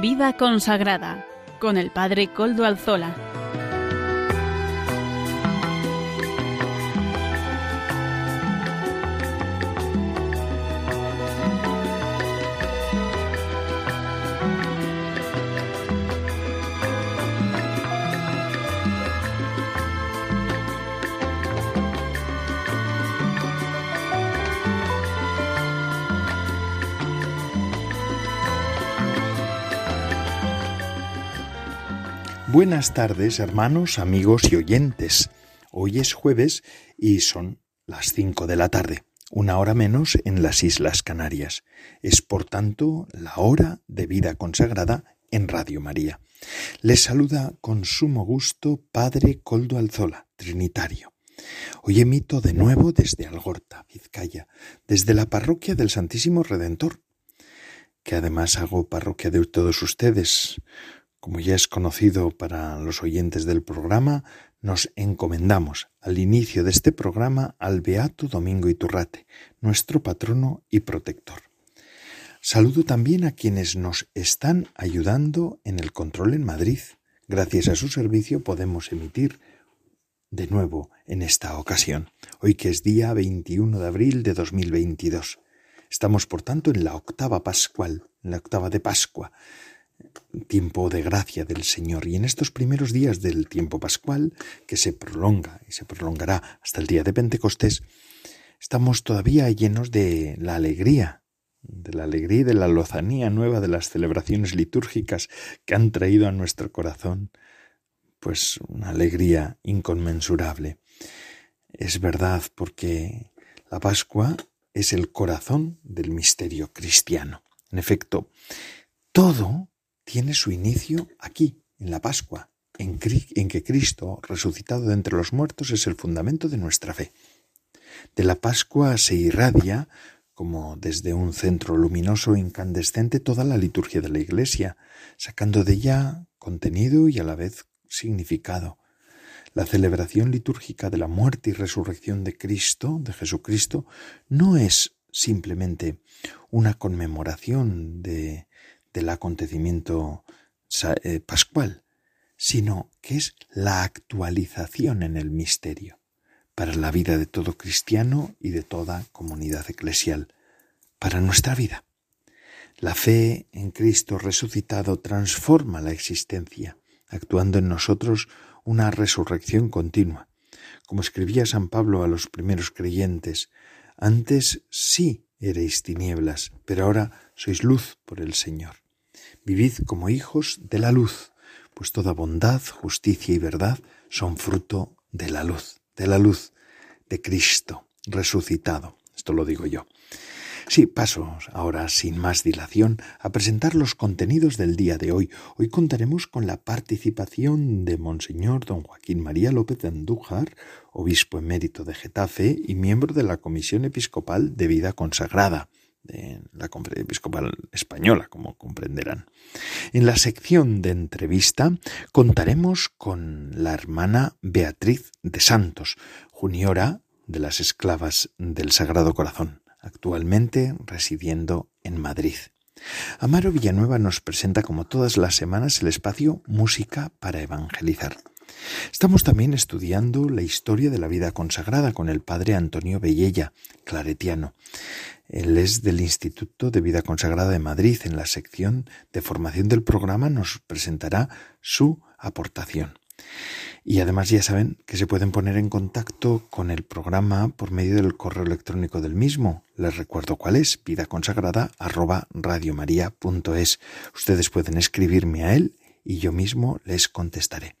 Vida consagrada con el Padre Coldo Alzola. Buenas tardes, hermanos, amigos y oyentes. Hoy es jueves y son las cinco de la tarde, una hora menos en las Islas Canarias. Es, por tanto, la hora de vida consagrada en Radio María. Les saluda con sumo gusto Padre Coldo Alzola, Trinitario. Hoy emito de nuevo desde Algorta, Vizcaya, desde la parroquia del Santísimo Redentor, que además hago parroquia de todos ustedes, como ya es conocido para los oyentes del programa, nos encomendamos al inicio de este programa al Beato Domingo Iturrate, nuestro patrono y protector. Saludo también a quienes nos están ayudando en el control en Madrid. Gracias a su servicio podemos emitir de nuevo en esta ocasión, hoy que es día 21 de abril de 2022. Estamos, por tanto, en la octava pascual, en la octava de Pascua, tiempo de gracia del Señor. Y en estos primeros días del tiempo pascual, que se prolonga y se prolongará hasta el día de Pentecostés, estamos todavía llenos de la alegría, de la alegría y de la lozanía nueva de las celebraciones litúrgicas que han traído a nuestro corazón, pues una alegría inconmensurable. Es verdad porque la Pascua es el corazón del misterio cristiano. En efecto, todo tiene su inicio aquí, en la Pascua, en, que Cristo, resucitado de entre los muertos, es el fundamento de nuestra fe. De la Pascua se irradia, como desde un centro luminoso incandescente, toda la liturgia de la Iglesia, sacando de ella contenido y a la vez significado. La celebración litúrgica de la muerte y resurrección de Cristo, de Jesucristo, no es simplemente una conmemoración de del acontecimiento eh, pascual, sino que es la actualización en el misterio para la vida de todo cristiano y de toda comunidad eclesial, para nuestra vida. La fe en Cristo resucitado transforma la existencia, actuando en nosotros una resurrección continua. Como escribía San Pablo a los primeros creyentes, antes sí erais tinieblas, pero ahora sois luz por el Señor. Vivid como hijos de la luz, pues toda bondad, justicia y verdad son fruto de la luz, de la luz de Cristo resucitado. Esto lo digo yo. Sí, paso ahora sin más dilación a presentar los contenidos del día de hoy. Hoy contaremos con la participación de Monseñor don Joaquín María López de Andújar, obispo emérito de Getafe y miembro de la Comisión Episcopal de Vida Consagrada de la Conferencia Episcopal Española, como comprenderán. En la sección de entrevista contaremos con la hermana Beatriz de Santos, juniora de las esclavas del Sagrado Corazón, actualmente residiendo en Madrid. Amaro Villanueva nos presenta como todas las semanas el espacio Música para Evangelizar. Estamos también estudiando la historia de la vida consagrada con el padre Antonio Bellella, claretiano. Él es del Instituto de Vida Consagrada de Madrid. En la sección de formación del programa nos presentará su aportación. Y además ya saben que se pueden poner en contacto con el programa por medio del correo electrónico del mismo. Les recuerdo cuál es, vidaconsagrada Ustedes pueden escribirme a él y yo mismo les contestaré.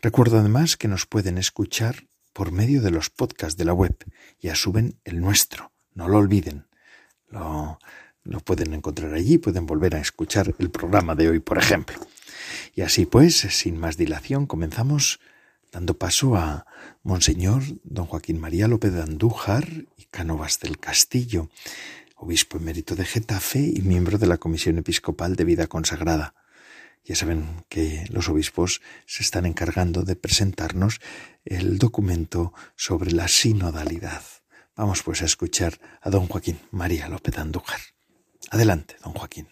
Recuerdo además que nos pueden escuchar por medio de los podcasts de la web. Ya suben el nuestro, no lo olviden. Lo, lo pueden encontrar allí, pueden volver a escuchar el programa de hoy, por ejemplo. Y así pues, sin más dilación, comenzamos dando paso a Monseñor don Joaquín María López de Andújar y Cánovas del Castillo, obispo emérito de Getafe y miembro de la Comisión Episcopal de Vida Consagrada. Ya saben que los obispos se están encargando de presentarnos el documento sobre la sinodalidad. Vamos pues a escuchar a don Joaquín María López Andújar. Adelante, don Joaquín.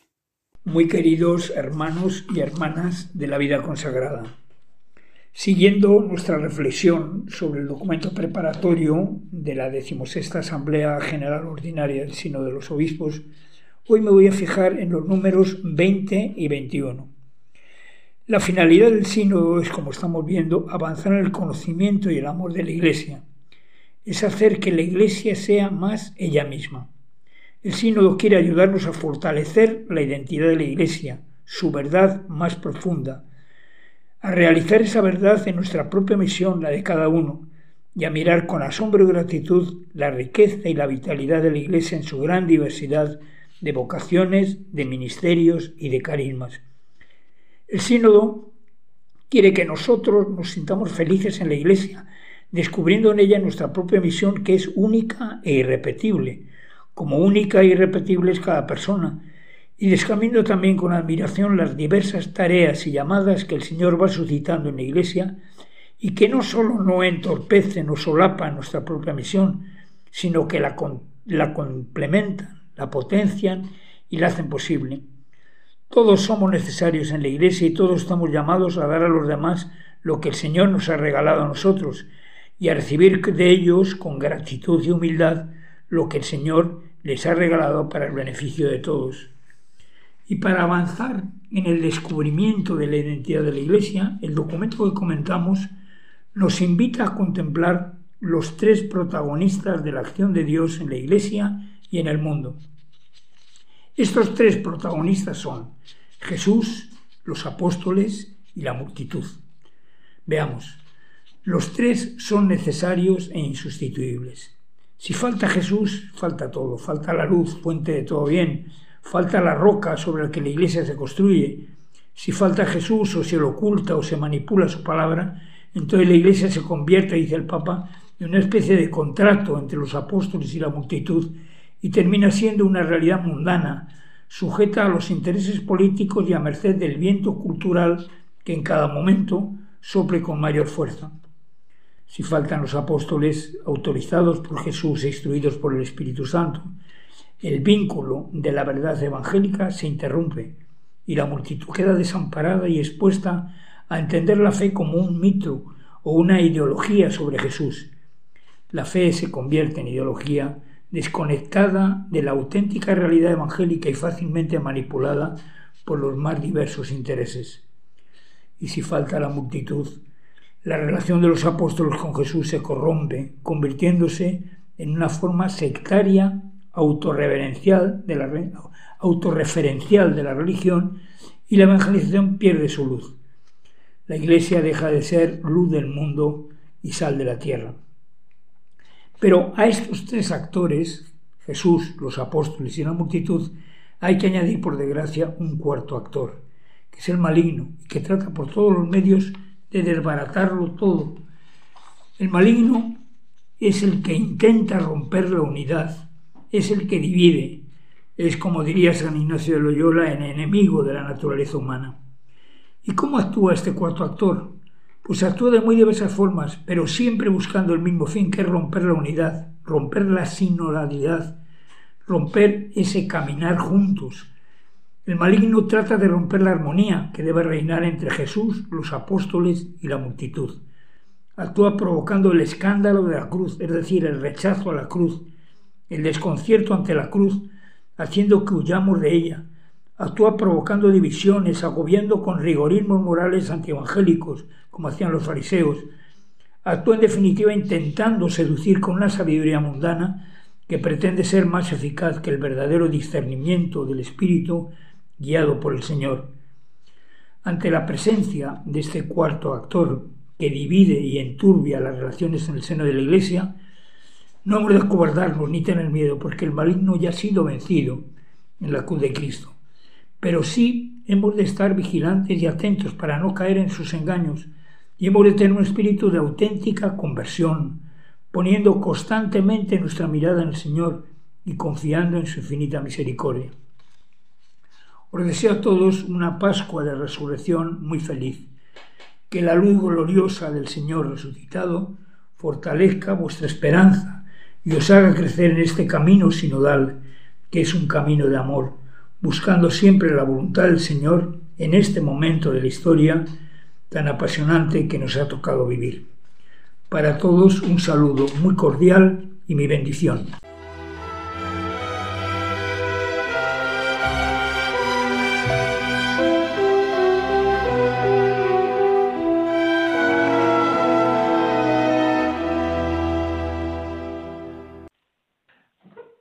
muy queridos hermanos y hermanas de la vida consagrada. Siguiendo nuestra reflexión sobre el documento preparatorio de la decimosexta Asamblea General Ordinaria del Sino de los Obispos, hoy me voy a fijar en los números 20 y 21. La finalidad del sínodo es, como estamos viendo, avanzar en el conocimiento y el amor de la Iglesia. Es hacer que la Iglesia sea más ella misma. El sínodo quiere ayudarnos a fortalecer la identidad de la Iglesia, su verdad más profunda, a realizar esa verdad en nuestra propia misión, la de cada uno, y a mirar con asombro y gratitud la riqueza y la vitalidad de la Iglesia en su gran diversidad de vocaciones, de ministerios y de carismas. El sínodo quiere que nosotros nos sintamos felices en la Iglesia, descubriendo en ella nuestra propia misión que es única e irrepetible, como única e irrepetible es cada persona, y descamiendo también con admiración las diversas tareas y llamadas que el Señor va suscitando en la Iglesia y que no sólo no entorpecen o solapan nuestra propia misión, sino que la, la complementan, la potencian y la hacen posible. Todos somos necesarios en la Iglesia y todos estamos llamados a dar a los demás lo que el Señor nos ha regalado a nosotros y a recibir de ellos con gratitud y humildad lo que el Señor les ha regalado para el beneficio de todos. Y para avanzar en el descubrimiento de la identidad de la Iglesia, el documento que comentamos nos invita a contemplar los tres protagonistas de la acción de Dios en la Iglesia y en el mundo. Estos tres protagonistas son Jesús, los apóstoles y la multitud. Veamos, los tres son necesarios e insustituibles. Si falta Jesús, falta todo, falta la luz, fuente de todo bien, falta la roca sobre la que la iglesia se construye. Si falta Jesús o se lo oculta o se manipula su palabra, entonces la iglesia se convierte, dice el Papa, en una especie de contrato entre los apóstoles y la multitud y termina siendo una realidad mundana, sujeta a los intereses políticos y a merced del viento cultural que en cada momento sople con mayor fuerza si faltan los apóstoles autorizados por Jesús e instruidos por el Espíritu Santo, el vínculo de la verdad evangélica se interrumpe y la multitud queda desamparada y expuesta a entender la fe como un mito o una ideología sobre Jesús. La fe se convierte en ideología desconectada de la auténtica realidad evangélica y fácilmente manipulada por los más diversos intereses. Y si falta la multitud, la relación de los apóstoles con Jesús se corrompe, convirtiéndose en una forma sectaria de la, autorreferencial de la religión y la evangelización pierde su luz. La Iglesia deja de ser luz del mundo y sal de la tierra. Pero a estos tres actores, Jesús, los apóstoles y la multitud, hay que añadir por desgracia un cuarto actor, que es el maligno, que trata por todos los medios de desbaratarlo todo. El maligno es el que intenta romper la unidad, es el que divide, es como diría San Ignacio de Loyola, el enemigo de la naturaleza humana. ¿Y cómo actúa este cuarto actor? Pues actúa de muy diversas formas, pero siempre buscando el mismo fin, que es romper la unidad, romper la sinodalidad, romper ese caminar juntos, el maligno trata de romper la armonía que debe reinar entre Jesús, los apóstoles y la multitud. Actúa provocando el escándalo de la cruz, es decir, el rechazo a la cruz, el desconcierto ante la cruz, haciendo que huyamos de ella. Actúa provocando divisiones, agobiando con rigorismos morales antievangélicos, como hacían los fariseos. Actúa en definitiva intentando seducir con una sabiduría mundana que pretende ser más eficaz que el verdadero discernimiento del espíritu guiado por el Señor. Ante la presencia de este cuarto actor que divide y enturbia las relaciones en el seno de la Iglesia, no hemos de acobardarnos ni tener miedo, porque el maligno ya ha sido vencido en la cruz de Cristo. Pero sí hemos de estar vigilantes y atentos para no caer en sus engaños, y hemos de tener un espíritu de auténtica conversión, poniendo constantemente nuestra mirada en el Señor y confiando en su infinita misericordia. Os deseo a todos una Pascua de resurrección muy feliz. Que la luz gloriosa del Señor resucitado fortalezca vuestra esperanza y os haga crecer en este camino sinodal, que es un camino de amor, buscando siempre la voluntad del Señor en este momento de la historia tan apasionante que nos ha tocado vivir. Para todos un saludo muy cordial y mi bendición.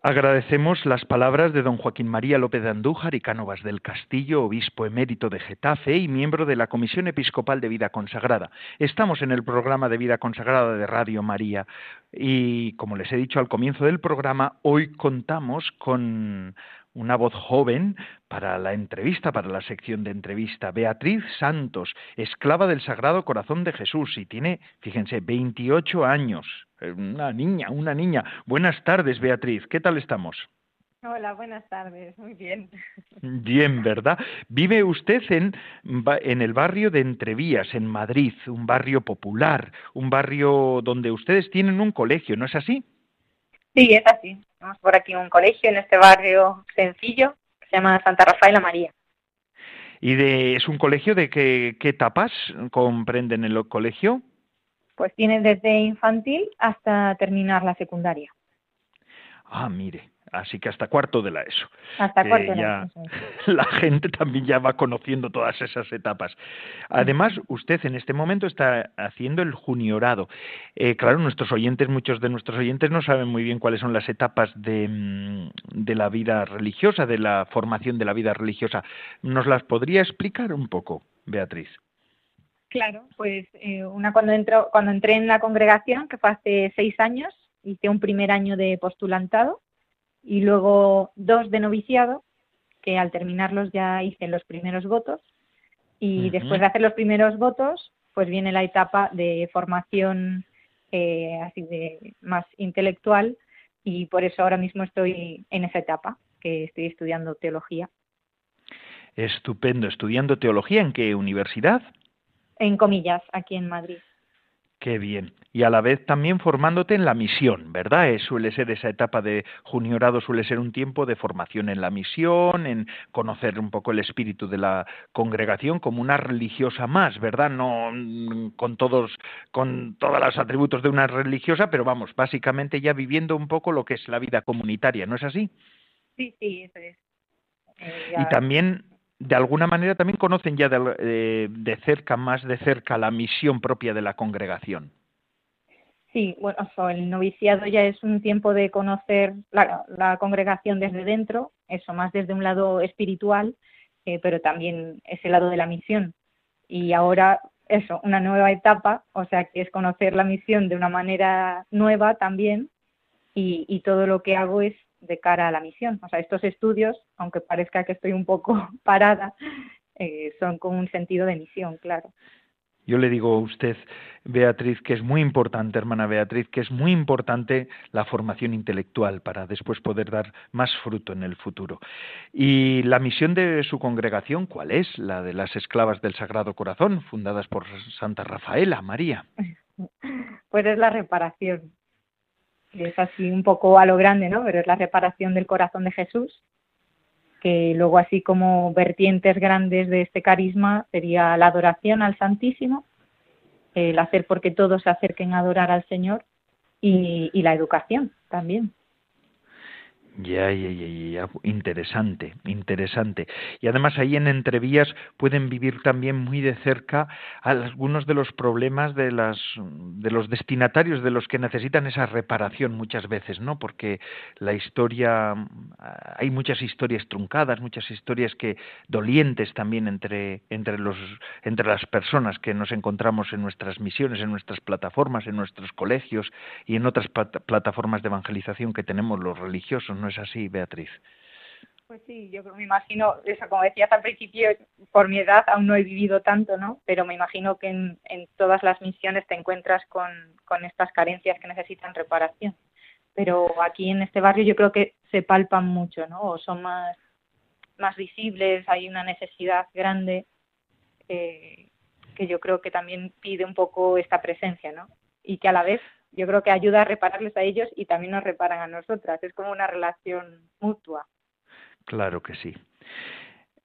Agradecemos las palabras de don Joaquín María López de Andújar y Cánovas del Castillo, obispo emérito de Getafe y miembro de la Comisión Episcopal de Vida Consagrada. Estamos en el programa de Vida Consagrada de Radio María y, como les he dicho al comienzo del programa, hoy contamos con una voz joven para la entrevista, para la sección de entrevista. Beatriz Santos, esclava del Sagrado Corazón de Jesús y tiene, fíjense, 28 años. Eh, una niña, una niña. Buenas tardes, Beatriz. ¿Qué tal estamos? Hola, buenas tardes. Muy bien. Bien, ¿verdad? Vive usted en, en el barrio de Entrevías, en Madrid, un barrio popular, un barrio donde ustedes tienen un colegio, ¿no es así? Sí, es así. Tenemos por aquí un colegio en este barrio sencillo que se llama Santa Rafaela María. ¿Y de, es un colegio de qué, qué etapas comprenden el colegio? Pues tiene desde infantil hasta terminar la secundaria. Ah, mire, así que hasta cuarto de la ESO. Hasta cuarto de la ESO. La gente también ya va conociendo todas esas etapas. Además, usted en este momento está haciendo el juniorado. Eh, claro, nuestros oyentes, muchos de nuestros oyentes no saben muy bien cuáles son las etapas de, mm, de la vida religiosa, de la formación de la vida religiosa. ¿Nos las podría explicar un poco, Beatriz? Claro, pues eh, una cuando entro, cuando entré en la congregación, que fue hace seis años, hice un primer año de postulantado y luego dos de noviciado, que al terminarlos ya hice los primeros votos. Y después de hacer los primeros votos, pues viene la etapa de formación eh, así de más intelectual y por eso ahora mismo estoy en esa etapa, que estoy estudiando teología. Estupendo. ¿Estudiando teología en qué universidad? En comillas, aquí en Madrid. Qué bien. Y a la vez también formándote en la misión, ¿verdad? Eh, suele ser esa etapa de juniorado, suele ser un tiempo de formación en la misión, en conocer un poco el espíritu de la congregación como una religiosa más, ¿verdad? No mm, con todos, con todos los atributos de una religiosa, pero vamos, básicamente ya viviendo un poco lo que es la vida comunitaria, ¿no es así? Sí, sí, eso es. Eh, y también de alguna manera también conocen ya eh, de, cerca, más de cerca, la misión propia de la congregación. Sí, bueno, el noviciado ya es un tiempo de conocer la, congregación desde dentro, eso más desde un lado espiritual, eh, pero también ese lado de la misión. Y ahora, eso, una nueva etapa, o sea, que es conocer la misión de una manera nueva también, y todo lo que hago es de cara a la misión. O sea, estos estudios, aunque parezca que estoy un poco parada, eh, son con un sentido de misión, claro. Yo le digo a usted, Beatriz, que es muy importante, hermana Beatriz, que es muy importante la formación intelectual para después poder dar más fruto en el futuro. ¿Y la misión de su congregación cuál es? La de las esclavas del Sagrado Corazón, fundadas por Santa Rafaela, María. Pues es la reparación, es así un poco a lo grande, ¿no? Pero es la reparación del corazón de Jesús, que luego así como vertientes grandes de este carisma sería la adoración al Santísimo, el hacer porque todos se acerquen a adorar al Señor y, y la educación también. Ya, ya, ya, ya, interesante, interesante. Y además ahí en Entrevías pueden vivir también muy de cerca algunos de los problemas de, las, de los destinatarios, de los que necesitan esa reparación muchas veces, ¿no? Porque la historia, hay muchas historias truncadas, muchas historias que dolientes también entre, entre, los, entre las personas que nos encontramos en nuestras misiones, en nuestras plataformas, en nuestros colegios y en otras plataformas de evangelización que tenemos los religiosos, ¿no? Es así, Beatriz? Pues sí, yo me imagino, eso como decías al principio, por mi edad aún no he vivido tanto, ¿no? Pero me imagino que en, todas las misiones te encuentras con, estas carencias que necesitan reparación. Pero aquí en este barrio yo creo que se palpan mucho, ¿no? O son más, más visibles, hay una necesidad grande eh, que yo creo que también pide un poco esta presencia, ¿no? Y que a la vez yo creo que ayuda a repararles a ellos y también nos reparan a nosotras. Es como una relación mutua. Claro que sí.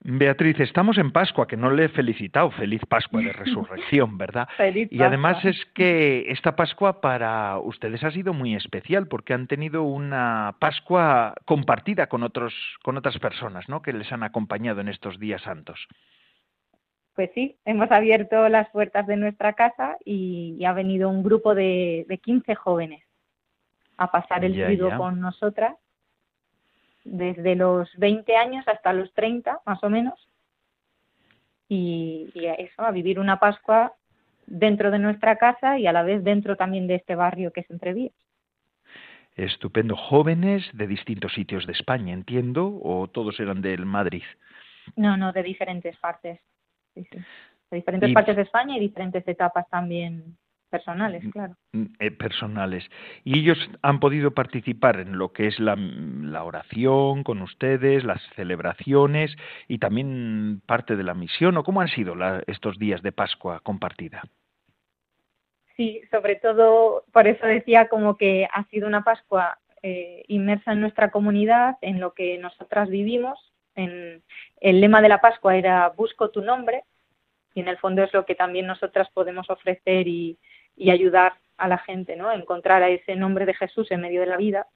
Beatriz, estamos en Pascua, que no le he felicitado. Feliz Pascua de Resurrección, ¿verdad? Feliz y además es que esta Pascua para ustedes ha sido muy especial porque han tenido una Pascua compartida con otros, con otras personas, ¿no? Que les han acompañado en estos días santos. Pues sí, hemos abierto las puertas de nuestra casa y, ha venido un grupo de, de 15 jóvenes a pasar el ya, con nosotras desde los 20 años hasta los 30, más o menos, y, eso, a vivir una Pascua dentro de nuestra casa y a la vez dentro también de este barrio que es Entrevías. Estupendo. Jóvenes de distintos sitios de España, entiendo, o todos eran del Madrid. No, no, de diferentes partes. De diferentes partes de España y diferentes etapas también personales, mm, claro. Mm, eh, personales. Y ellos han podido participar en lo que es la, la, oración con ustedes, las celebraciones y también parte de la misión. ¿O cómo han sido estos días de Pascua compartida? Sí, sobre todo, por eso decía como que ha sido una Pascua eh, inmersa en nuestra comunidad, en lo que nosotras vivimos. En, el lema de la Pascua era Busco tu nombre, y en el fondo es lo que también nosotras podemos ofrecer y, ayudar a la gente, ¿no? Encontrar a ese nombre de Jesús en medio de la vida.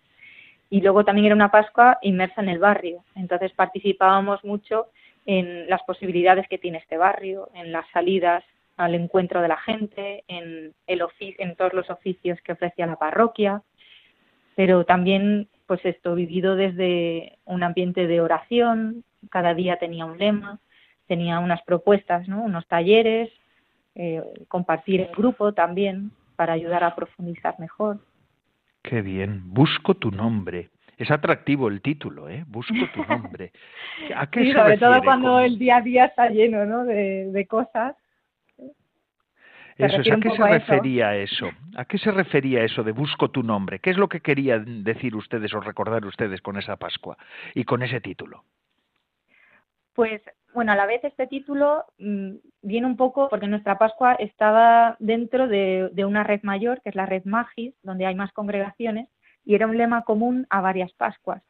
Y luego también era una Pascua inmersa en el barrio. Entonces participábamos mucho en las posibilidades que tiene este barrio, en las salidas al encuentro de la gente, en, el en todos los oficios que ofrecía la parroquia, pero también, pues esto, vivido desde un ambiente de oración, cada día tenía un lema, tenía unas propuestas, ¿no? unos talleres, eh, compartir en grupo también para ayudar a profundizar mejor. Qué bien, busco tu nombre. Es atractivo el título, ¿eh? Busco tu nombre. ¿A qué sí, sobre todo cuando el día a día está lleno ¿no? de, cosas. Eso ¿a qué se refería eso? ¿A qué se refería eso de busco tu nombre? ¿Qué es lo que querían decir ustedes o recordar ustedes con esa Pascua y con ese título? Pues bueno, a la vez este título mm, viene un poco porque nuestra Pascua estaba dentro de, una red mayor, que es la red Magis, donde hay más congregaciones, y era un lema común a varias Pascuas.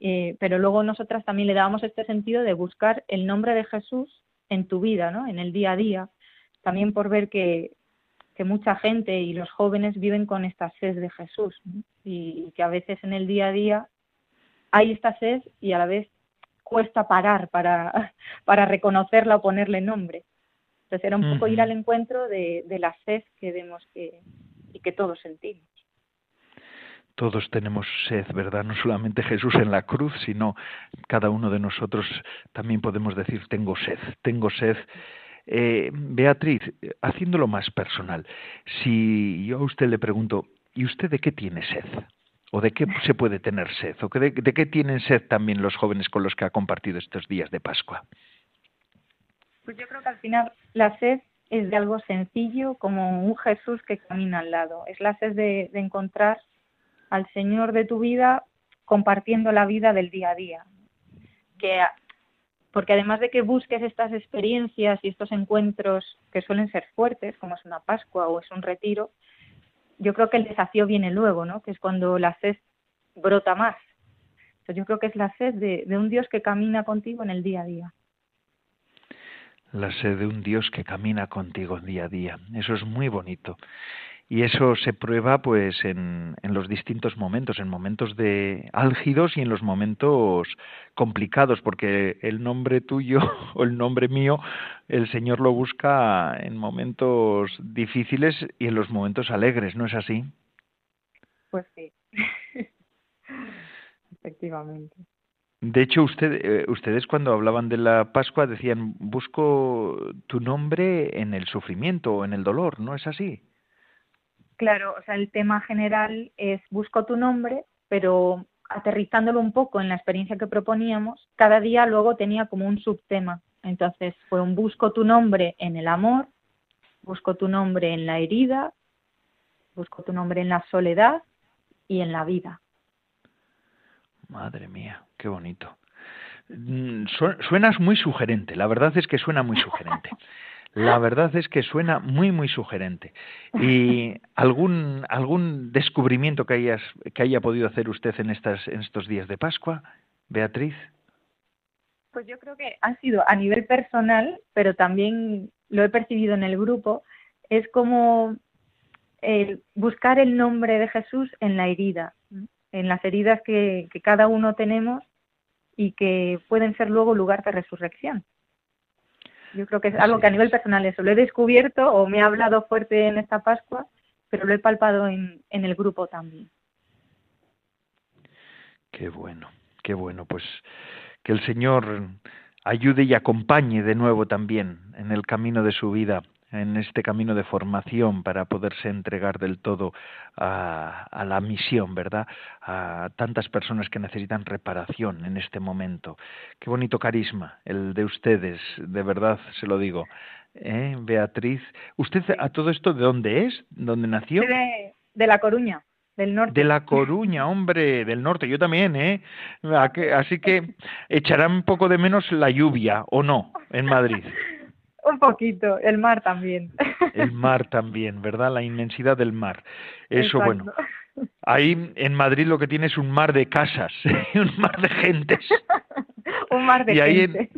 Eh, pero luego nosotras también le dábamos este sentido de buscar el nombre de Jesús en tu vida, ¿no? en el día a día, también por ver que, mucha gente y los jóvenes viven con esta sed de Jesús y, y que a veces en el día a día hay esta sed y a la vez cuesta parar para, para reconocerla o ponerle nombre. Entonces era un poco ir al encuentro de, la sed que vemos que, y que todos sentimos. Todos tenemos sed, ¿verdad? No solamente Jesús en la cruz, sino cada uno de nosotros también podemos decir tengo sed, tengo sed. Eh, Beatriz, haciéndolo más personal, si yo a usted le pregunto, ¿y usted de qué tiene sed? ¿O de qué se puede tener sed? ¿O de, qué tienen sed también los jóvenes con los que ha compartido estos días de Pascua? Pues yo creo que al final la sed es de algo sencillo como un Jesús que camina al lado. Es la sed de, encontrar al Señor de tu vida compartiendo la vida del día a día. Que, porque además de que busques estas experiencias y estos encuentros que suelen ser fuertes, como es una Pascua o es un retiro, yo creo que el desafío viene luego, ¿no? Que es cuando la sed brota más. Entonces yo creo que es la sed de, de un Dios que camina contigo en el día a día. La sed de un Dios que camina contigo día a día. Eso es muy bonito. Y eso se prueba pues en, en, los distintos momentos, en momentos de álgidos y en los momentos complicados, porque el nombre tuyo o el nombre mío, el Señor lo busca en momentos difíciles y en los momentos alegres, ¿no es así? Pues sí, efectivamente. De hecho, usted, eh, ustedes cuando hablaban de la Pascua decían, busco tu nombre en el sufrimiento o en el dolor, ¿no es así? Claro, o sea, el tema general es busco tu nombre, pero aterrizándolo un poco en la experiencia que proponíamos, cada día luego tenía como un subtema. Entonces fue un busco tu nombre en el amor, busco tu nombre en la herida, busco tu nombre en la soledad y en la vida. Madre mía, qué bonito. Mm, suenas muy sugerente, la verdad es que suena muy sugerente. La verdad es que suena muy, muy sugerente. ¿Y algún, algún descubrimiento que, hayas, que haya podido hacer usted en, estas, en estos días de Pascua, Beatriz? Pues yo creo que ha sido a nivel personal, pero también lo he percibido en el grupo, es como el buscar el nombre de Jesús en la herida, en las heridas que, cada uno tenemos y que pueden ser luego lugar de resurrección. Yo creo que es algo que a nivel personal eso lo he descubierto o me ha hablado fuerte en esta Pascua, pero lo he palpado en, en el grupo también. Qué bueno, qué bueno. Pues que el Señor ayude y acompañe de nuevo también en el camino de su vida en este camino de formación para poderse entregar del todo a, la misión, ¿verdad? A tantas personas que necesitan reparación en este momento. Qué bonito carisma el de ustedes, de verdad se lo digo. ¿Eh, Beatriz, ¿usted a todo esto de dónde es? ¿Dónde nació? De, de La Coruña. Del norte. De La Coruña, hombre, del norte, yo también, ¿eh? Así que echarán un poco de menos la lluvia, ¿o no, en Madrid? Un poquito, el mar también. El mar también, ¿verdad? La inmensidad del mar. Eso, bueno. Ahí en Madrid lo que tiene es un mar de casas, un mar de gentes. un mar de y ahí En,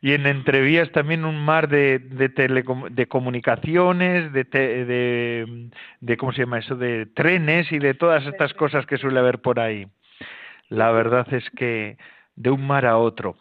y en entrevías también un mar de, de, de comunicaciones, de, de, de, ¿cómo se llama eso? De trenes y de todas estas cosas que suele haber por ahí. La verdad es que de un mar a otro.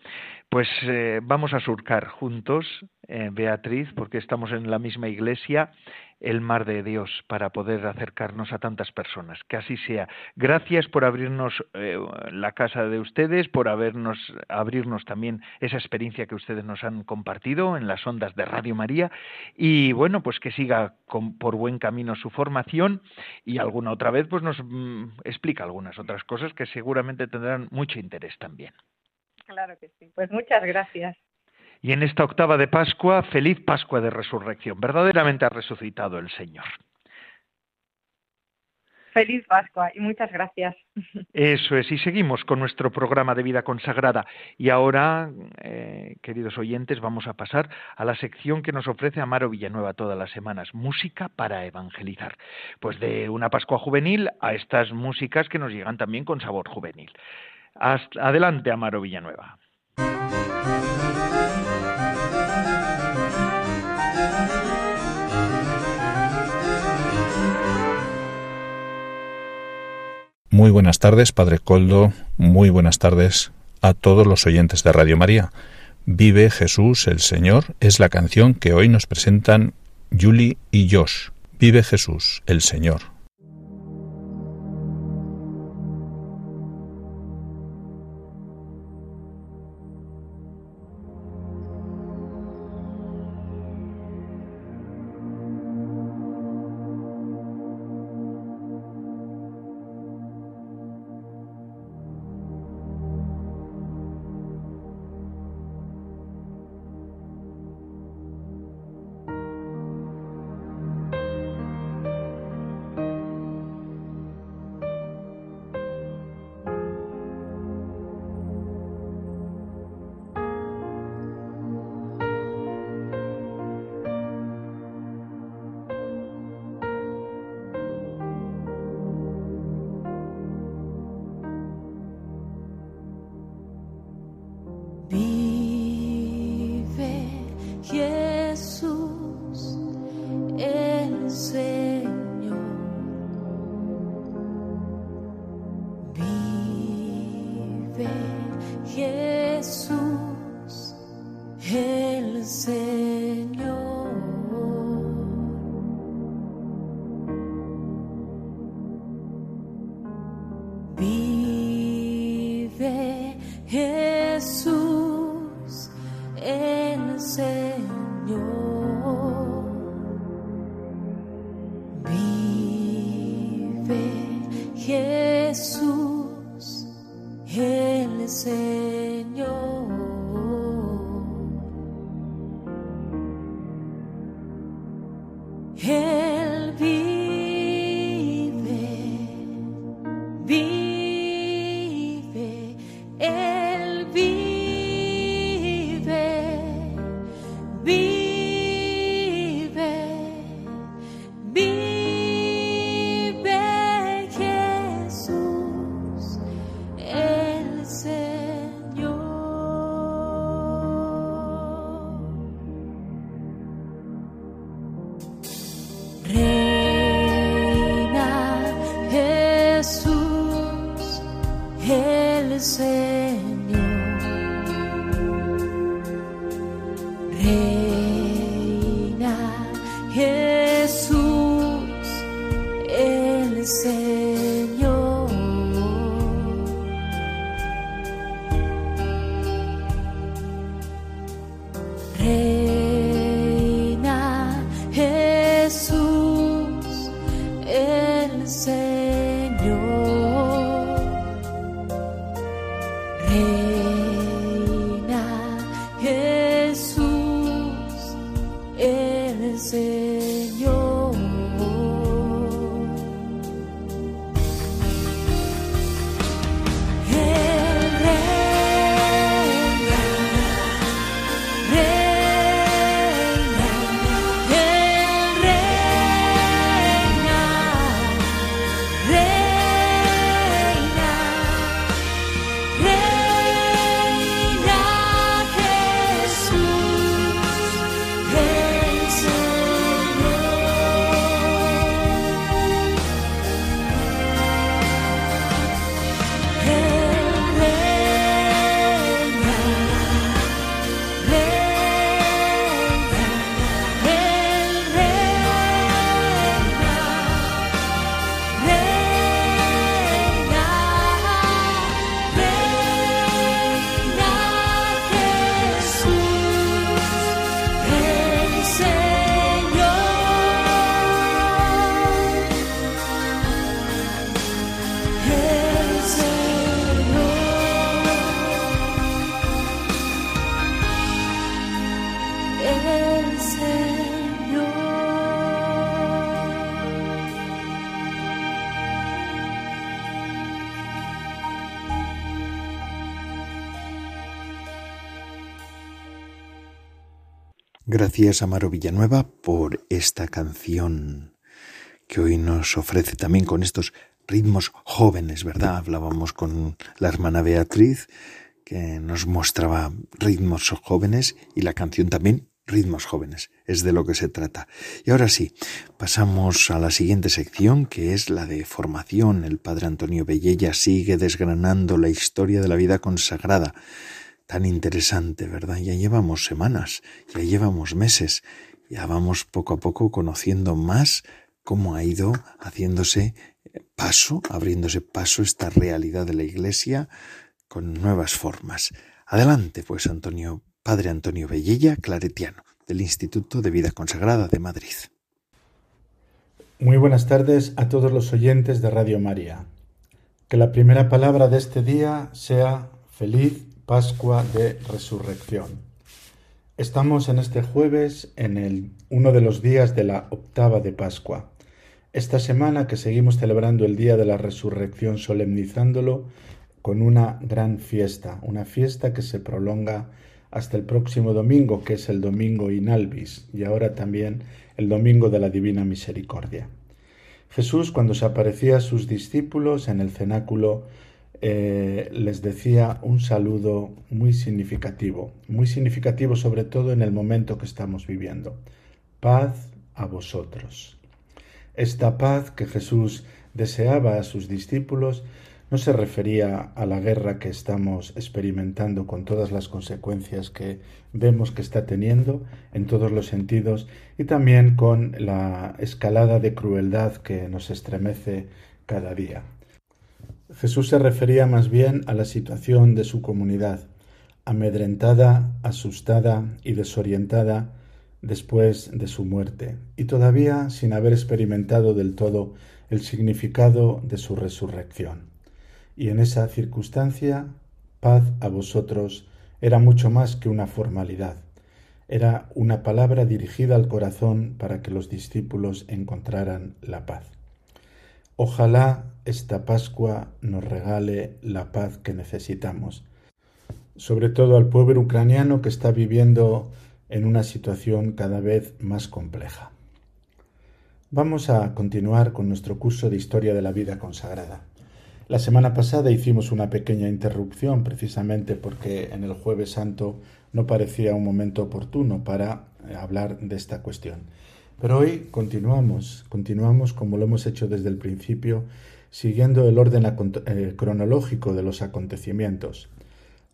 Pues eh, vamos a surcar juntos, eh, Beatriz, porque estamos en la misma iglesia, el mar de Dios para poder acercarnos a tantas personas. Que así sea. Gracias por abrirnos eh, la casa de ustedes, por habernos, abrirnos también esa experiencia que ustedes nos han compartido en las ondas de Radio María. Y bueno, pues que siga por buen camino su formación y alguna otra vez pues nos mm, explica algunas otras cosas que seguramente tendrán mucho interés también. Claro que sí. Pues muchas gracias. Y en esta octava de Pascua, feliz Pascua de Resurrección. Verdaderamente ha resucitado el Señor. Feliz Pascua y muchas gracias. Eso es, y seguimos con nuestro programa de vida consagrada. Y ahora, eh, queridos oyentes, vamos a pasar a la sección que nos ofrece Amaro Villanueva todas las semanas, música para evangelizar. Pues de una Pascua juvenil a estas músicas que nos llegan también con sabor juvenil adelante, Amaro Villanueva. Muy buenas tardes, Padre Coldo. Muy buenas tardes a todos los oyentes de Radio María. Vive Jesús el Señor es la canción que hoy nos presentan Julie y Josh. Vive Jesús el Señor. Señor. Gracias Amaro Villanueva por esta canción que hoy nos ofrece también con estos ritmos jóvenes, ¿verdad? Hablábamos con la hermana Beatriz que nos mostraba ritmos jóvenes y la canción también ritmos jóvenes. Es de lo que se trata. Y ahora sí, pasamos a la siguiente sección que es la de formación. El padre Antonio Bellella sigue desgranando la historia de la vida consagrada tan interesante, ¿verdad? Ya llevamos semanas, ya llevamos meses, ya vamos poco a poco conociendo más cómo ha ido haciéndose paso, abriéndose paso esta realidad de la Iglesia con nuevas formas. Adelante, pues, Antonio, Padre Antonio Bellella, claretiano, del Instituto de Vida Consagrada de Madrid. Muy buenas tardes a todos los oyentes de Radio María. Que la primera palabra de este día sea feliz Pascua de Resurrección. Estamos en este jueves en el, uno de los días de la octava de Pascua. Esta semana que seguimos celebrando el día de la resurrección, solemnizándolo con una gran fiesta, una fiesta que se prolonga hasta el próximo domingo, que es el domingo Inalvis, y ahora también el domingo de la Divina Misericordia. Jesús, cuando se aparecía a sus discípulos en el cenáculo, eh, les decía un saludo muy significativo, muy significativo sobre todo en el momento que estamos viviendo. Paz a vosotros. Esta paz que Jesús deseaba a sus discípulos no se refería a la guerra que estamos experimentando con todas las consecuencias que vemos que está teniendo en todos los sentidos y también con la escalada de crueldad que nos estremece cada día. Jesús se refería más bien a la situación de su comunidad, amedrentada, asustada y desorientada después de su muerte, y todavía sin haber experimentado del todo el significado de su resurrección. Y en esa circunstancia, paz a vosotros era mucho más que una formalidad, era una palabra dirigida al corazón para que los discípulos encontraran la paz. Ojalá esta Pascua nos regale la paz que necesitamos, sobre todo al pueblo ucraniano que está viviendo en una situación cada vez más compleja. Vamos a continuar con nuestro curso de Historia de la Vida Consagrada. La semana pasada hicimos una pequeña interrupción precisamente porque en el jueves santo no parecía un momento oportuno para hablar de esta cuestión. Pero hoy continuamos, continuamos como lo hemos hecho desde el principio, siguiendo el orden eh, cronológico de los acontecimientos.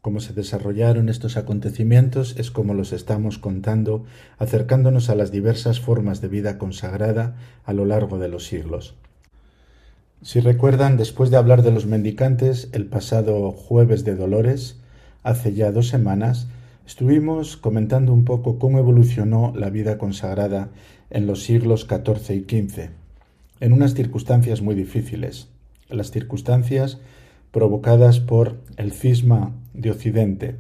Cómo se desarrollaron estos acontecimientos es como los estamos contando, acercándonos a las diversas formas de vida consagrada a lo largo de los siglos. Si recuerdan, después de hablar de los mendicantes, el pasado jueves de Dolores, hace ya dos semanas, estuvimos comentando un poco cómo evolucionó la vida consagrada en los siglos XIV y XV, en unas circunstancias muy difíciles, las circunstancias provocadas por el cisma de Occidente.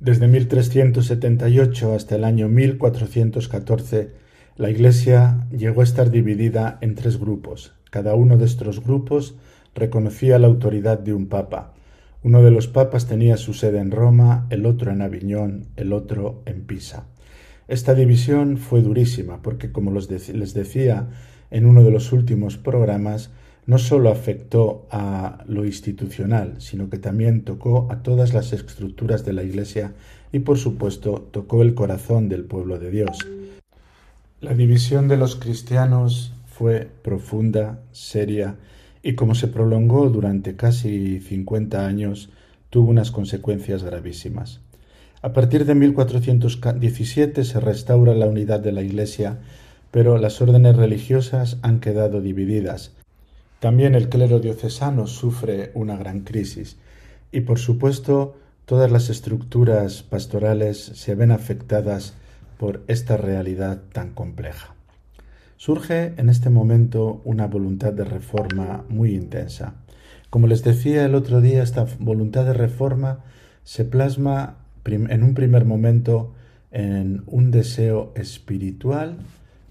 Desde 1378 hasta el año 1414, la Iglesia llegó a estar dividida en tres grupos. Cada uno de estos grupos reconocía la autoridad de un papa. Uno de los papas tenía su sede en Roma, el otro en Aviñón, el otro en Pisa. Esta división fue durísima porque, como les decía en uno de los últimos programas, no solo afectó a lo institucional, sino que también tocó a todas las estructuras de la Iglesia y, por supuesto, tocó el corazón del pueblo de Dios. La división de los cristianos fue profunda, seria, y como se prolongó durante casi 50 años, tuvo unas consecuencias gravísimas. A partir de 1417 se restaura la unidad de la Iglesia, pero las órdenes religiosas han quedado divididas, también el clero diocesano sufre una gran crisis y por supuesto todas las estructuras pastorales se ven afectadas por esta realidad tan compleja. Surge en este momento una voluntad de reforma muy intensa. Como les decía el otro día, esta voluntad de reforma se plasma en un primer momento en un deseo espiritual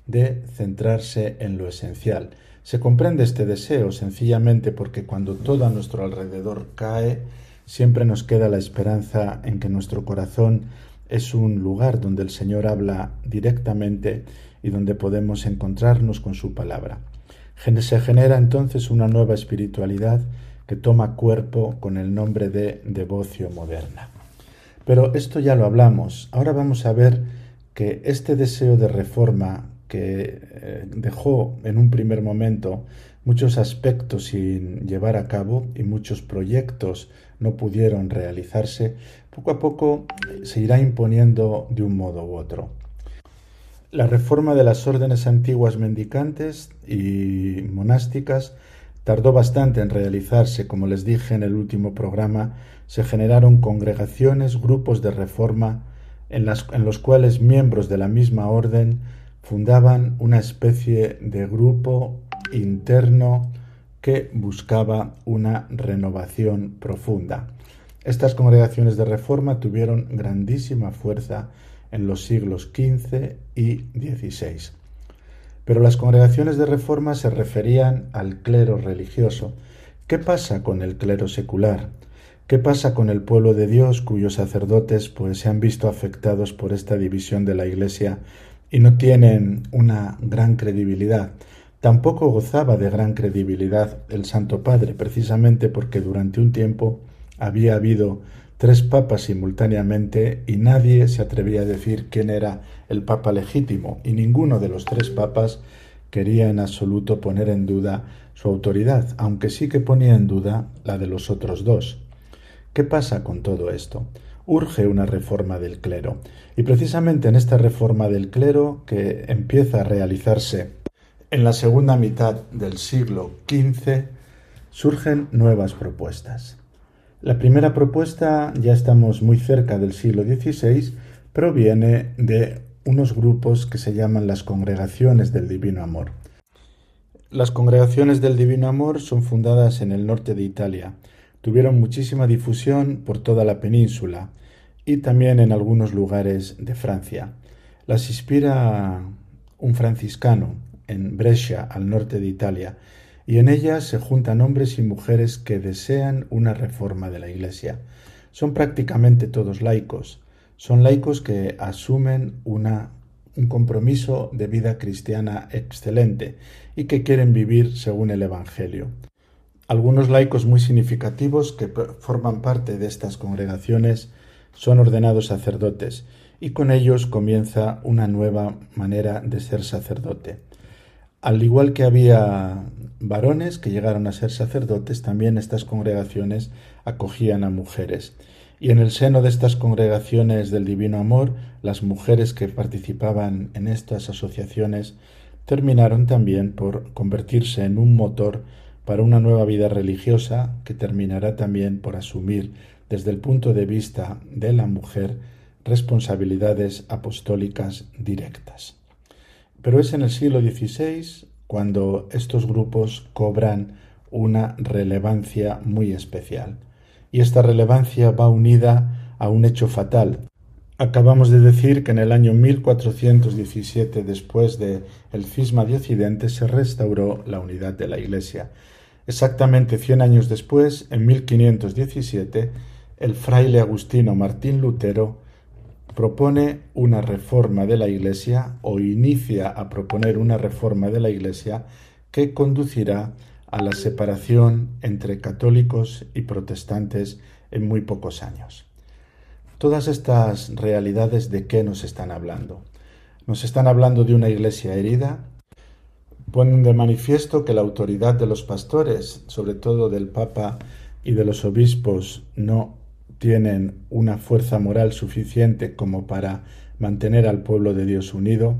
de centrarse en lo esencial, se comprende este deseo sencillamente porque cuando todo a nuestro alrededor cae, siempre nos queda la esperanza en que nuestro corazón es un lugar donde el Señor habla directamente y donde podemos encontrarnos con su palabra. Se genera entonces una nueva espiritualidad que toma cuerpo con el nombre de devocio moderna. Pero esto ya lo hablamos. Ahora vamos a ver que este deseo de reforma que eh, dejó en un primer momento muchos aspectos sin llevar a cabo y muchos proyectos no pudieron realizarse, poco a poco se irá imponiendo de un modo u otro. La reforma de las órdenes antiguas mendicantes y monásticas tardó bastante en realizarse, como les dije en el último programa, se generaron congregaciones, grupos de reforma, en, en los cuales miembros de la misma orden fundaban una especie de grupo interno que buscaba una renovación profunda. Estas congregaciones de reforma tuvieron grandísima fuerza en los siglos XV y XVI. Pero las congregaciones de reforma se referían al clero religioso. ¿Qué pasa con el clero secular? ¿Qué pasa con el pueblo de Dios cuyos sacerdotes pues se han visto afectados por esta división de la Iglesia y no tienen una gran credibilidad. Tampoco gozaba de gran credibilidad el Santo Padre, precisamente porque durante un tiempo había habido tres papas simultáneamente y nadie se atrevía a decir quién era el papa legítimo y ninguno de los tres papas quería en absoluto poner en duda su autoridad, aunque sí que ponía en duda la de los otros dos. ¿Qué pasa con todo esto? Urge una reforma del clero. Y precisamente en esta reforma del clero, que empieza a realizarse en la segunda mitad del siglo XV, surgen nuevas propuestas. La primera propuesta, ya estamos muy cerca del siglo XVI, proviene de unos grupos que se llaman las congregaciones del Divino Amor. Las congregaciones del Divino Amor son fundadas en el norte de Italia, tuvieron muchísima difusión por toda la península y también en algunos lugares de Francia. Las inspira un franciscano en Brescia, al norte de Italia, y en ellas se juntan hombres y mujeres que desean una reforma de la Iglesia. Son prácticamente todos laicos, son laicos que asumen una, un compromiso de vida cristiana excelente y que quieren vivir según el Evangelio. Algunos laicos muy significativos que forman parte de estas congregaciones son ordenados sacerdotes y con ellos comienza una nueva manera de ser sacerdote. Al igual que había varones que llegaron a ser sacerdotes, también estas congregaciones acogían a mujeres. y en el seno de estas congregaciones del Divino Amor, las mujeres que participaban en estas asociaciones terminaron también por convertirse en un motor para una nueva vida religiosa que terminará también por asumir desde el punto de vista de la mujer responsabilidades apostólicas directas. Pero es en el siglo XVI cuando estos grupos cobran una relevancia muy especial y esta relevancia va unida a un hecho fatal. Acabamos de decir que en el año 1417, después de el cisma de Occidente, se restauró la unidad de la Iglesia. Exactamente cien años después, en 1517, el fraile agustino Martín Lutero propone una reforma de la Iglesia o inicia a proponer una reforma de la Iglesia que conducirá a la separación entre católicos y protestantes en muy pocos años. Todas estas realidades de qué nos están hablando? Nos están hablando de una iglesia herida, ponen de manifiesto que la autoridad de los pastores, sobre todo del Papa y de los obispos, no tienen una fuerza moral suficiente como para mantener al pueblo de Dios unido.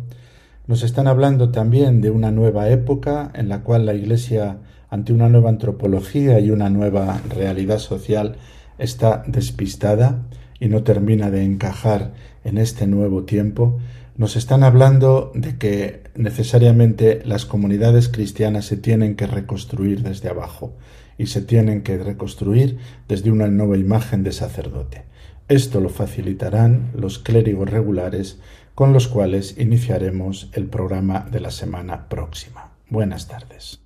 Nos están hablando también de una nueva época en la cual la Iglesia ante una nueva antropología y una nueva realidad social, está despistada y no termina de encajar en este nuevo tiempo, nos están hablando de que necesariamente las comunidades cristianas se tienen que reconstruir desde abajo y se tienen que reconstruir desde una nueva imagen de sacerdote. Esto lo facilitarán los clérigos regulares con los cuales iniciaremos el programa de la semana próxima. Buenas tardes.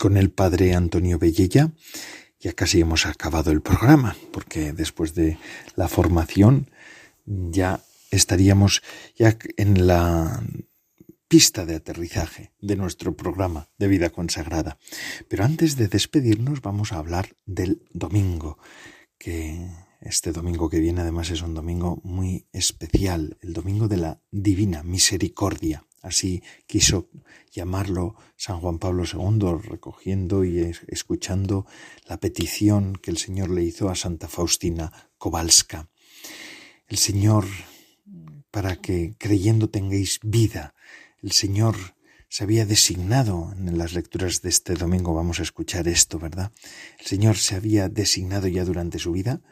Con el padre Antonio Bellella ya casi hemos acabado el programa, porque después de la formación ya estaríamos ya en la pista de aterrizaje de nuestro programa de vida consagrada. Pero antes de despedirnos vamos a hablar del domingo, que este domingo que viene además es un domingo muy especial, el domingo de la divina misericordia. Así quiso llamarlo San Juan Pablo II, recogiendo y escuchando la petición que el Señor le hizo a Santa Faustina Kowalska. El Señor, para que creyendo tengáis vida, el Señor se había designado en las lecturas de este domingo, vamos a escuchar esto, ¿verdad? El Señor se había designado ya durante su vida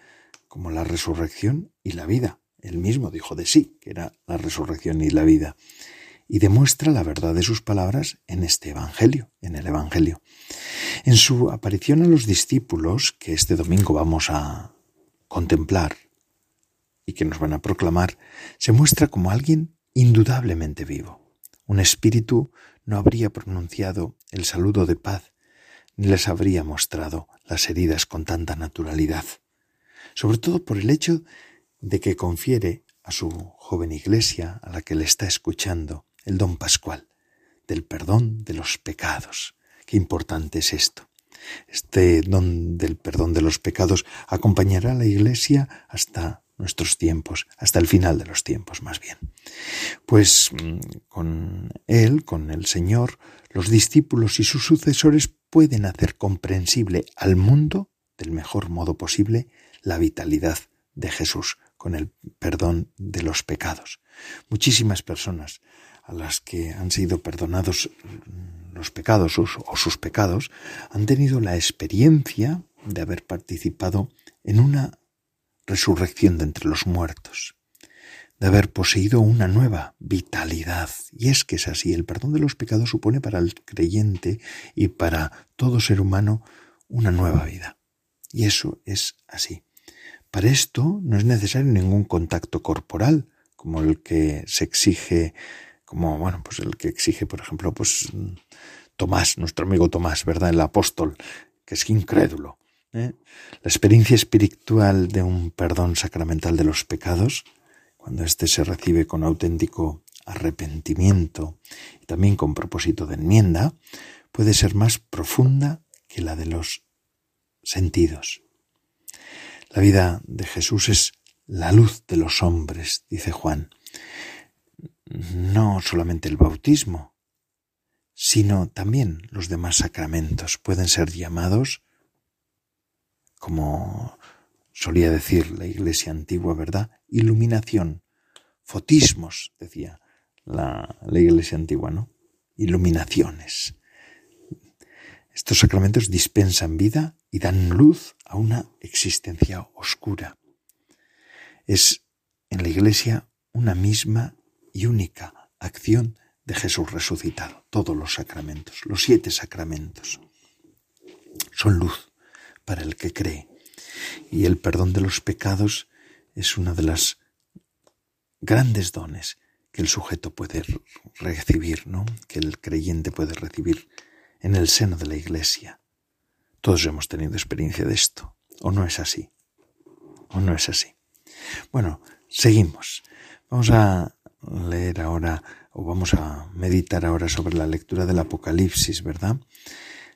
como la resurrección y la vida. Él mismo dijo de sí, que era la resurrección y la vida y demuestra la verdad de sus palabras en este Evangelio, en el Evangelio. En su aparición a los discípulos, que este domingo vamos a contemplar y que nos van a proclamar, se muestra como alguien indudablemente vivo. Un espíritu no habría pronunciado el saludo de paz, ni les habría mostrado las heridas con tanta naturalidad, sobre todo por el hecho de que confiere a su joven iglesia, a la que le está escuchando, el don pascual, del perdón de los pecados. Qué importante es esto. Este don del perdón de los pecados acompañará a la Iglesia hasta nuestros tiempos, hasta el final de los tiempos más bien. Pues mm, con Él, con el Señor, los discípulos y sus sucesores pueden hacer comprensible al mundo, del mejor modo posible, la vitalidad de Jesús, con el perdón de los pecados. Muchísimas personas a las que han sido perdonados los pecados o sus pecados, han tenido la experiencia de haber participado en una resurrección de entre los muertos, de haber poseído una nueva vitalidad. Y es que es así, el perdón de los pecados supone para el creyente y para todo ser humano una nueva vida. Y eso es así. Para esto no es necesario ningún contacto corporal, como el que se exige como bueno, pues el que exige, por ejemplo, pues Tomás, nuestro amigo Tomás, ¿verdad? El apóstol, que es incrédulo. ¿eh? La experiencia espiritual de un perdón sacramental de los pecados, cuando éste se recibe con auténtico arrepentimiento y también con propósito de enmienda, puede ser más profunda que la de los sentidos. La vida de Jesús es la luz de los hombres, dice Juan. No solamente el bautismo, sino también los demás sacramentos pueden ser llamados, como solía decir la iglesia antigua, ¿verdad? Iluminación, fotismos, decía la, iglesia antigua, ¿no? Iluminaciones. Estos sacramentos dispensan vida y dan luz a una existencia oscura. Es en la Iglesia una misma y única acción de Jesús resucitado. Todos los sacramentos, los siete sacramentos, son luz para el que cree. Y el perdón de los pecados es una de las grandes dones que el sujeto puede recibir, ¿no? Que el creyente puede recibir en el seno de la Iglesia. Todos hemos tenido experiencia de esto, ¿o no es así? ¿O no es así? Bueno, seguimos. Vamos a leer ahora, o vamos a meditar ahora sobre la lectura del Apocalipsis, ¿verdad?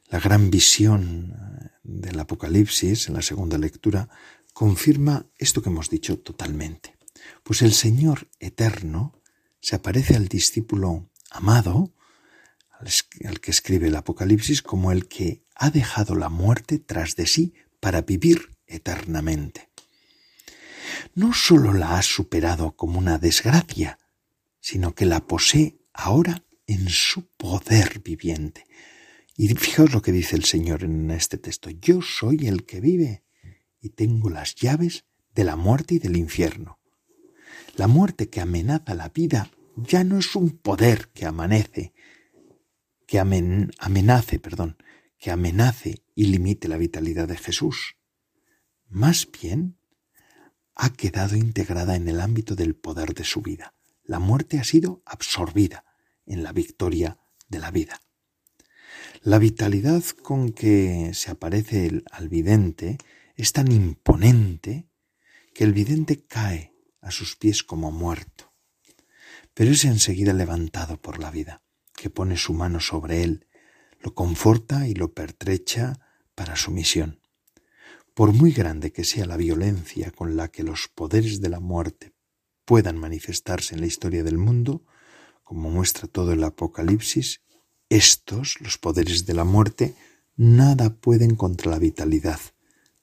La gran visión del Apocalipsis, en la segunda lectura, confirma esto que hemos dicho totalmente. Pues el Señor eterno se aparece al discípulo amado, al que escribe el Apocalipsis, como el que ha dejado la muerte tras de sí para vivir eternamente. No sólo la ha superado como una desgracia, sino que la posee ahora en su poder viviente. Y fijaos lo que dice el Señor en este texto. Yo soy el que vive y tengo las llaves de la muerte y del infierno. La muerte que amenaza la vida ya no es un poder que amanece, que amenace, perdón, que amenace y limite la vitalidad de Jesús. Más bien, ha quedado integrada en el ámbito del poder de su vida. La muerte ha sido absorbida en la victoria de la vida. La vitalidad con que se aparece al vidente es tan imponente que el vidente cae a sus pies como muerto, pero es enseguida levantado por la vida, que pone su mano sobre él lo conforta y lo pertrecha para su misión. Por muy grande que sea la violencia con la que los poderes de la muerte puedan manifestarse en la historia del mundo, como muestra todo el Apocalipsis, estos, los poderes de la muerte, nada pueden contra la vitalidad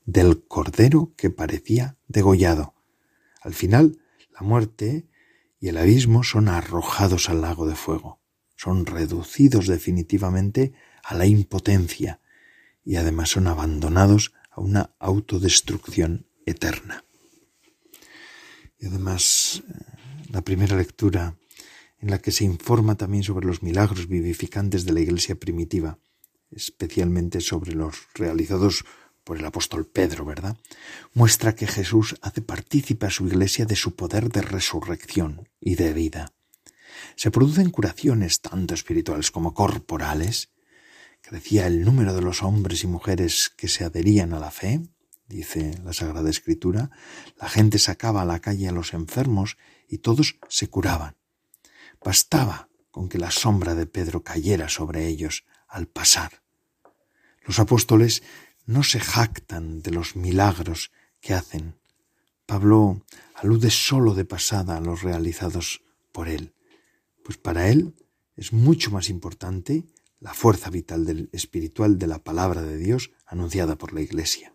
del cordero que parecía degollado. Al final, la muerte y el abismo son arrojados al lago de fuego, son reducidos definitivamente a la impotencia y además son abandonados a una autodestrucción eterna. Y además eh, la primera lectura en la que se informa también sobre los milagros vivificantes de la Iglesia primitiva, especialmente sobre los realizados por el apóstol Pedro, ¿verdad? Muestra que Jesús hace partícipe a su Iglesia de su poder de resurrección y de vida. Se producen curaciones tanto espirituales como corporales, Crecía el número de los hombres y mujeres que se adherían a la fe, dice la Sagrada Escritura, la gente sacaba a la calle a los enfermos y todos se curaban. Bastaba con que la sombra de Pedro cayera sobre ellos al pasar. Los apóstoles no se jactan de los milagros que hacen. Pablo alude sólo de pasada a los realizados por él, pues para él es mucho más importante la fuerza vital del, espiritual de la palabra de Dios anunciada por la Iglesia.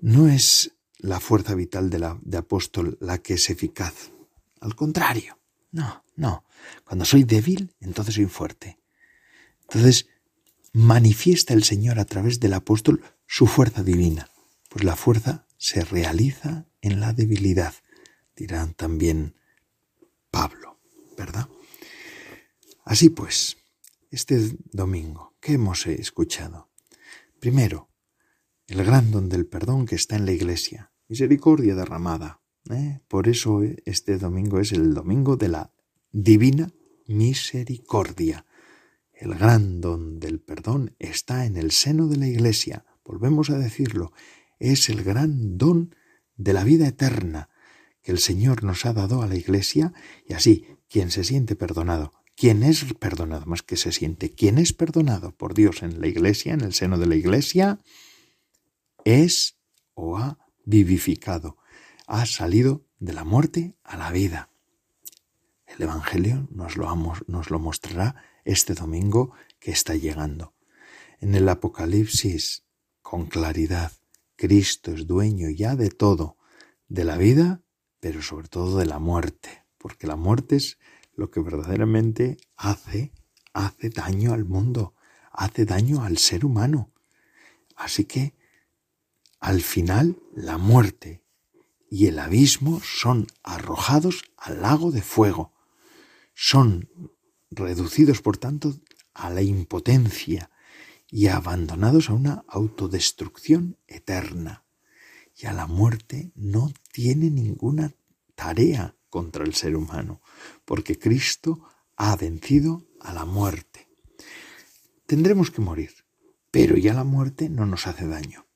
No es la fuerza vital de, la, de apóstol la que es eficaz. Al contrario, no, no. Cuando soy débil, entonces soy fuerte. Entonces manifiesta el Señor a través del apóstol su fuerza divina, pues la fuerza se realiza en la debilidad, dirá también Pablo, ¿verdad? Así pues, este domingo, ¿qué hemos escuchado? Primero, el gran don del perdón que está en la Iglesia, misericordia derramada. ¿eh? Por eso este domingo es el domingo de la divina misericordia. El gran don del perdón está en el seno de la Iglesia. Volvemos a decirlo, es el gran don de la vida eterna que el Señor nos ha dado a la Iglesia y así quien se siente perdonado quien es perdonado, más que se siente, quien es perdonado por Dios en la iglesia, en el seno de la iglesia, es o ha vivificado, ha salido de la muerte a la vida. El Evangelio nos lo, nos lo mostrará este domingo que está llegando. En el Apocalipsis, con claridad, Cristo es dueño ya de todo, de la vida, pero sobre todo de la muerte, porque la muerte es lo que verdaderamente hace, hace daño al mundo, hace daño al ser humano. Así que, al final, la muerte y el abismo son arrojados al lago de fuego, son reducidos, por tanto, a la impotencia y abandonados a una autodestrucción eterna. Y a la muerte no tiene ninguna tarea contra el ser humano, porque Cristo ha vencido a la muerte. Tendremos que morir, pero ya la muerte no nos hace daño.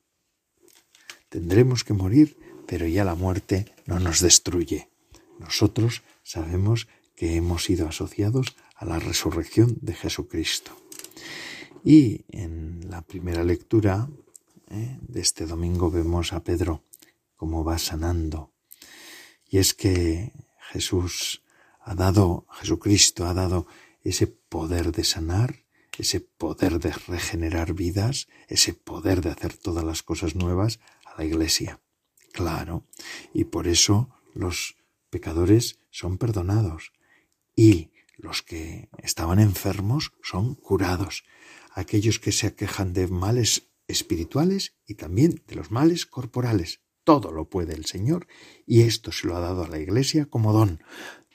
Tendremos que morir, pero ya la muerte no nos destruye. Nosotros sabemos que hemos sido asociados a la resurrección de Jesucristo. Y en la primera lectura eh, de este domingo vemos a Pedro cómo va sanando. Y es que Jesús ha dado, Jesucristo ha dado ese poder de sanar, ese poder de regenerar vidas, ese poder de hacer todas las cosas nuevas la iglesia. Claro, y por eso los pecadores son perdonados y los que estaban enfermos son curados aquellos que se aquejan de males espirituales y también de los males corporales. Todo lo puede el Señor y esto se lo ha dado a la Iglesia como don,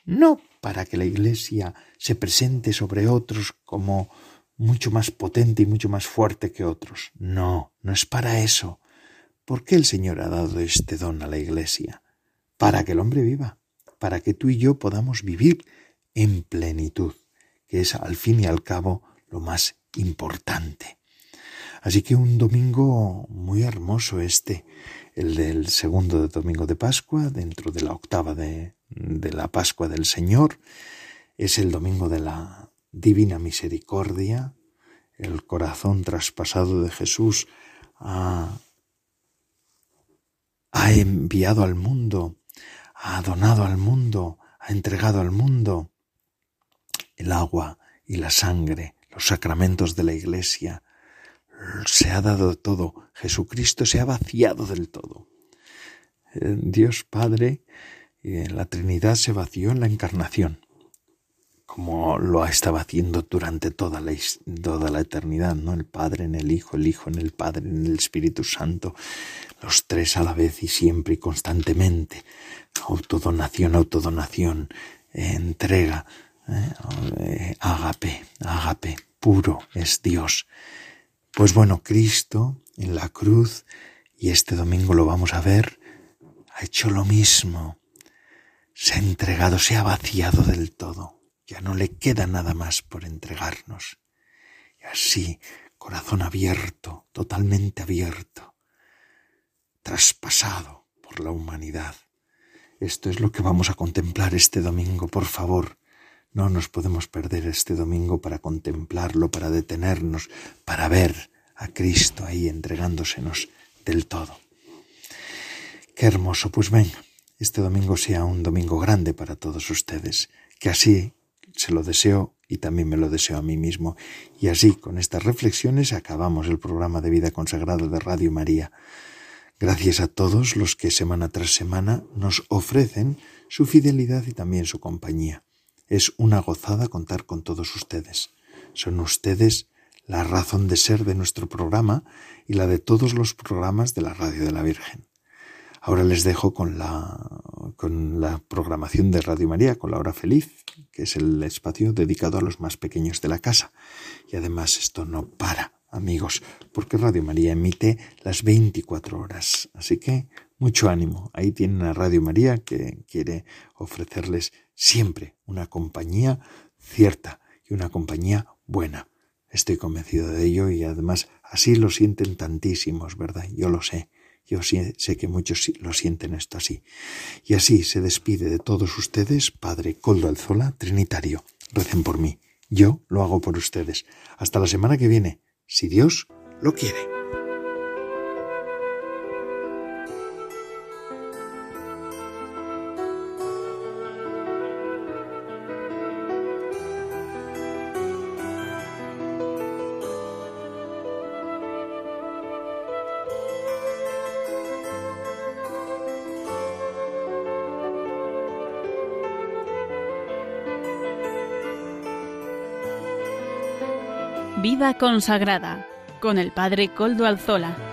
no para que la Iglesia se presente sobre otros como mucho más potente y mucho más fuerte que otros. No, no es para eso. ¿Por qué el Señor ha dado este don a la Iglesia? Para que el hombre viva, para que tú y yo podamos vivir en plenitud, que es al fin y al cabo lo más importante. Así que un domingo muy hermoso este, el del segundo domingo de Pascua, dentro de la octava de, de la Pascua del Señor, es el domingo de la divina misericordia, el corazón traspasado de Jesús ha, ha enviado al mundo, ha donado al mundo, ha entregado al mundo el agua y la sangre los sacramentos de la Iglesia. Se ha dado todo. Jesucristo se ha vaciado del todo. Eh, Dios Padre, en la Trinidad se vació en la encarnación, como lo estaba haciendo durante toda la, toda la eternidad, ¿no? El Padre en el Hijo, el Hijo en el Padre, en el Espíritu Santo, los tres a la vez y siempre y constantemente. Autodonación, autodonación, entrega, eh, ágape, ágape, puro es Dios. Pues bueno, Cristo en la cruz, y este domingo lo vamos a ver, ha hecho lo mismo. Se ha entregado, se ha vaciado del todo. Ya no le queda nada más por entregarnos. Y así, corazón abierto, totalmente abierto, traspasado por la humanidad. Esto es lo que vamos a contemplar este domingo, por favor. No nos podemos perder este domingo para contemplarlo, para detenernos, para ver a Cristo ahí entregándosenos del todo. Qué hermoso, pues venga, este domingo sea un domingo grande para todos ustedes, que así se lo deseo y también me lo deseo a mí mismo. Y así, con estas reflexiones, acabamos el programa de vida consagrado de Radio María. Gracias a todos los que semana tras semana nos ofrecen su fidelidad y también su compañía. Es una gozada contar con todos ustedes. Son ustedes la razón de ser de nuestro programa y la de todos los programas de la Radio de la Virgen. Ahora les dejo con la, con la programación de Radio María, con la hora feliz, que es el espacio dedicado a los más pequeños de la casa. Y además esto no para, amigos, porque Radio María emite las 24 horas. Así que mucho ánimo. Ahí tienen a Radio María que quiere ofrecerles siempre una compañía cierta y una compañía buena. Estoy convencido de ello y además así lo sienten tantísimos, ¿verdad? Yo lo sé. Yo sé, que muchos lo sienten esto así. Y así se despide de todos ustedes, Padre Coldo Alzola, Trinitario. Recen por mí. Yo lo hago por ustedes. Hasta la semana que viene, si Dios lo quiere. Consagrada con el Padre Coldo Alzola.